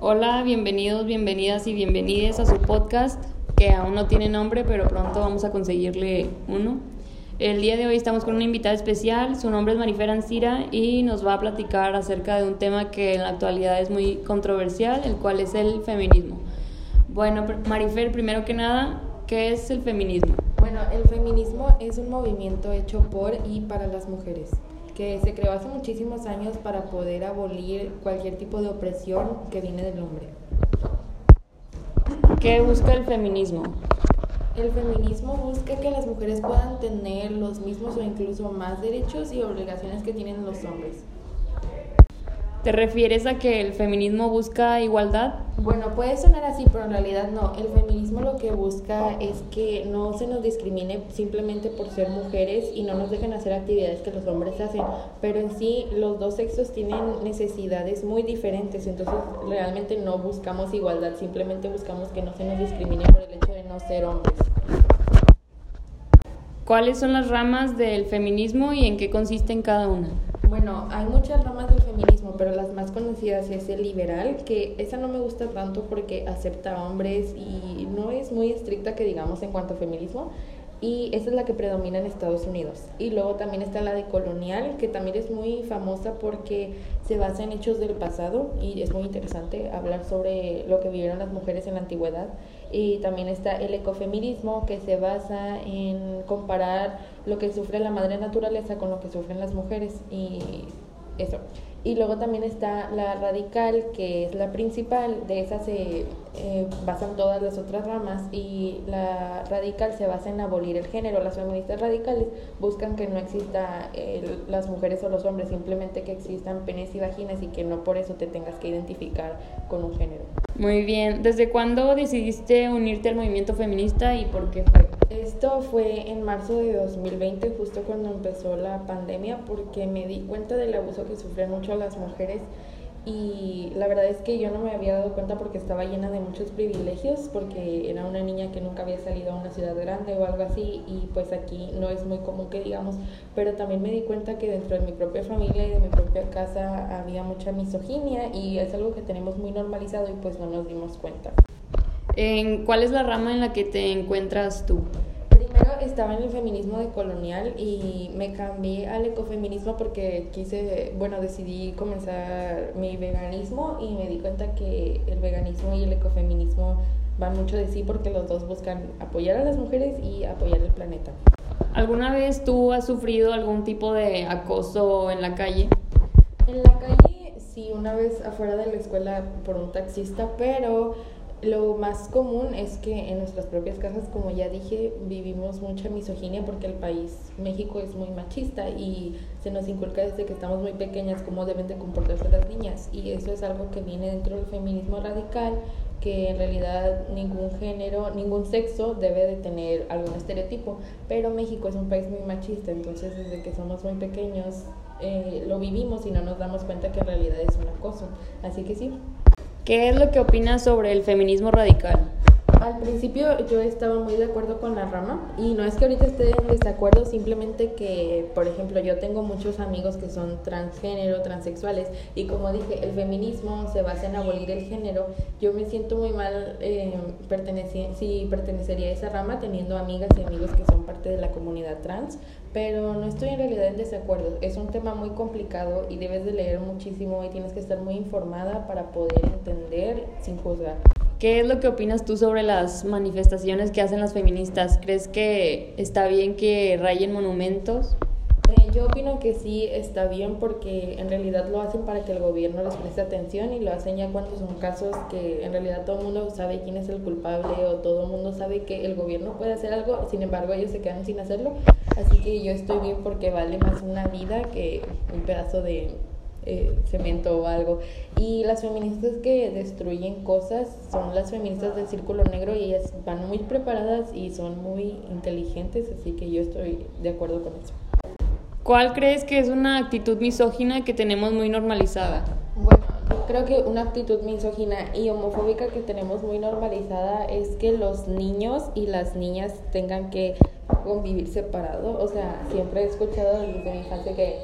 Hola, bienvenidos, bienvenidas y bienvenides a su podcast que aún no tiene nombre, pero pronto vamos a conseguirle uno. El día de hoy estamos con una invitada especial, su nombre es Marifer Ancira y nos va a platicar acerca de un tema que en la actualidad es muy controversial, el cual es el feminismo. Bueno, Marifer, primero que nada, ¿qué es el feminismo? Bueno, el feminismo es un movimiento hecho por y para las mujeres que se creó hace muchísimos años para poder abolir cualquier tipo de opresión que viene del hombre. ¿Qué busca el feminismo? El feminismo busca que las mujeres puedan tener los mismos o incluso más derechos y obligaciones que tienen los hombres. ¿Te refieres a que el feminismo busca igualdad? Bueno, puede sonar así, pero en realidad no. El feminismo lo que busca es que no se nos discrimine simplemente por ser mujeres y no nos dejen hacer actividades que los hombres hacen. Pero en sí, los dos sexos tienen necesidades muy diferentes, entonces realmente no buscamos igualdad, simplemente buscamos que no se nos discrimine por el hecho de no ser hombres. ¿Cuáles son las ramas del feminismo y en qué consisten cada una? Bueno, hay muchas ramas del feminismo, pero las más conocidas es el liberal, que esa no me gusta tanto porque acepta hombres y no es muy estricta que digamos en cuanto a feminismo. Y esa es la que predomina en Estados Unidos. Y luego también está la de colonial, que también es muy famosa porque se basa en hechos del pasado y es muy interesante hablar sobre lo que vivieron las mujeres en la antigüedad. Y también está el ecofeminismo, que se basa en comparar lo que sufre la madre naturaleza con lo que sufren las mujeres. Y eso. Y luego también está la radical, que es la principal, de esa se eh, basan todas las otras ramas y la radical se basa en abolir el género. Las feministas radicales buscan que no exista las mujeres o los hombres, simplemente que existan penes y vaginas y que no por eso te tengas que identificar con un género. Muy bien, ¿desde cuándo decidiste unirte al movimiento feminista y por qué fue? Esto fue en marzo de 2020, justo cuando empezó la pandemia, porque me di cuenta del abuso que sufren mucho las mujeres y la verdad es que yo no me había dado cuenta porque estaba llena de muchos privilegios, porque era una niña que nunca había salido a una ciudad grande o algo así y pues aquí no es muy común que digamos, pero también me di cuenta que dentro de mi propia familia y de mi propia casa había mucha misoginia y es algo que tenemos muy normalizado y pues no nos dimos cuenta. ¿En ¿Cuál es la rama en la que te encuentras tú? Primero estaba en el feminismo de colonial y me cambié al ecofeminismo porque quise, bueno, decidí comenzar mi veganismo y me di cuenta que el veganismo y el ecofeminismo van mucho de sí porque los dos buscan apoyar a las mujeres y apoyar el planeta. ¿Alguna vez tú has sufrido algún tipo de acoso en la calle? En la calle, sí, una vez afuera de la escuela por un taxista, pero lo más común es que en nuestras propias casas, como ya dije, vivimos mucha misoginia porque el país, México, es muy machista y se nos inculca desde que estamos muy pequeñas cómo deben de comportarse las niñas. Y eso es algo que viene dentro del feminismo radical, que en realidad ningún género, ningún sexo debe de tener algún estereotipo. Pero México es un país muy machista, entonces desde que somos muy pequeños eh, lo vivimos y no nos damos cuenta que en realidad es un acoso. Así que sí, ¿Qué es lo que opinas sobre el feminismo radical? Al principio yo estaba muy de acuerdo con la rama y no es que ahorita esté en desacuerdo, simplemente que, por ejemplo, yo tengo muchos amigos que son transgénero, transexuales y como dije, el feminismo se basa en abolir el género. Yo me siento muy mal eh, si pertenecería a esa rama teniendo amigas y amigos que son parte de la comunidad trans, pero no estoy en realidad en desacuerdo. Es un tema muy complicado y debes de leer muchísimo y tienes que estar muy informada para poder entender sin juzgar. ¿Qué es lo que opinas tú sobre las manifestaciones que hacen las feministas? ¿Crees que está bien que rayen monumentos? Eh, yo opino que sí está bien porque en realidad lo hacen para que el gobierno les preste atención y lo hacen ya cuando son casos que en realidad todo el mundo sabe quién es el culpable o todo el mundo sabe que el gobierno puede hacer algo, sin embargo ellos se quedan sin hacerlo. Así que yo estoy bien porque vale más una vida que un pedazo de eh, cemento o algo. Y las feministas que destruyen cosas son las feministas del círculo negro y ellas van muy preparadas y son muy inteligentes, así que yo estoy de acuerdo con eso. ¿Cuál crees que es una actitud misógina que tenemos muy normalizada? Bueno, yo creo que una actitud misógina y homofóbica que tenemos muy normalizada es que los niños y las niñas tengan que convivir separados. O sea, siempre he escuchado desde mi infancia que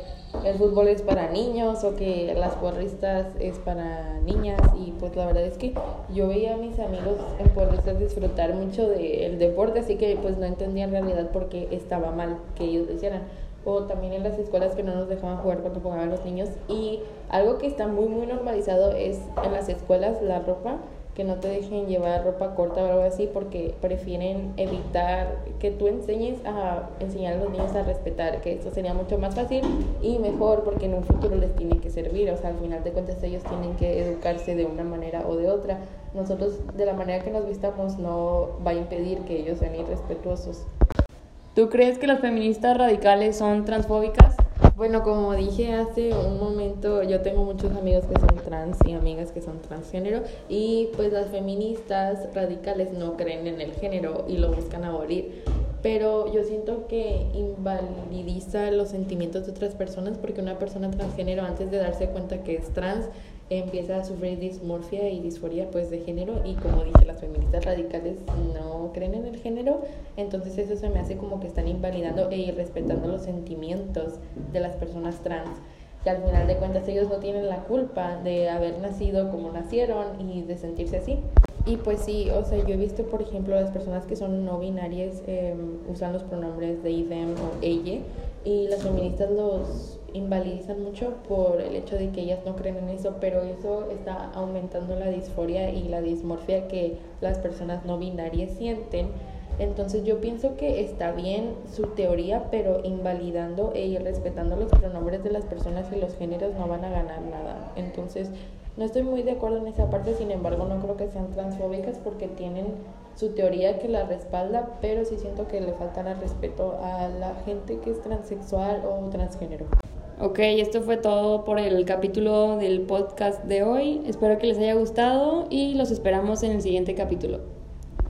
el fútbol es para niños o que las porristas es para niñas y pues la verdad es que yo veía a mis amigos en porristas disfrutar mucho del deporte, así que pues no entendía en realidad por qué estaba mal que ellos lo hicieran o también en las escuelas que no nos dejaban jugar cuando jugaban los niños. Y algo que está muy, muy normalizado es en las escuelas la ropa, que no te dejen llevar ropa corta o algo así porque prefieren evitar que tú enseñes a enseñar a los niños a respetar, que esto sería mucho más fácil y mejor porque en un futuro les tiene que servir, o sea, al final de cuentas ellos tienen que educarse de una manera o de otra. Nosotros de la manera que nos vistamos no va a impedir que ellos sean irrespetuosos. ¿Tú crees que las feministas radicales son transfóbicas? Bueno, como dije hace un momento, yo tengo muchos amigos que son trans y amigas que son transgénero y pues las feministas radicales no creen en el género y lo buscan abolir. Pero yo siento que invalidiza los sentimientos de otras personas porque una persona transgénero antes de darse cuenta que es trans empieza a sufrir dismorfia y disforia pues de género y como dije las feministas radicales no creen en el género entonces eso se me hace como que están invalidando e irrespetando los sentimientos de las personas trans que al final de cuentas ellos no tienen la culpa de haber nacido como nacieron y de sentirse así. Y pues sí, o sea, yo he visto, por ejemplo, las personas que son no binarias em, usan los pronombres de them o ella, y las feministas los invalidizan mucho por el hecho de que ellas no creen en eso, pero eso está aumentando la disforia y la dismorfia que las personas no binarias sienten. Entonces yo pienso que está bien su teoría, pero invalidando e irrespetando los pronombres de las personas y los géneros no van a ganar nada. Entonces no estoy muy de acuerdo en esa parte, sin embargo no creo que sean transfóbicas porque tienen su teoría que la respalda, pero sí siento que le faltará respeto a la gente que es transexual o transgénero. Ok, esto fue todo por el capítulo del podcast de hoy. Espero que les haya gustado y los esperamos en el siguiente capítulo.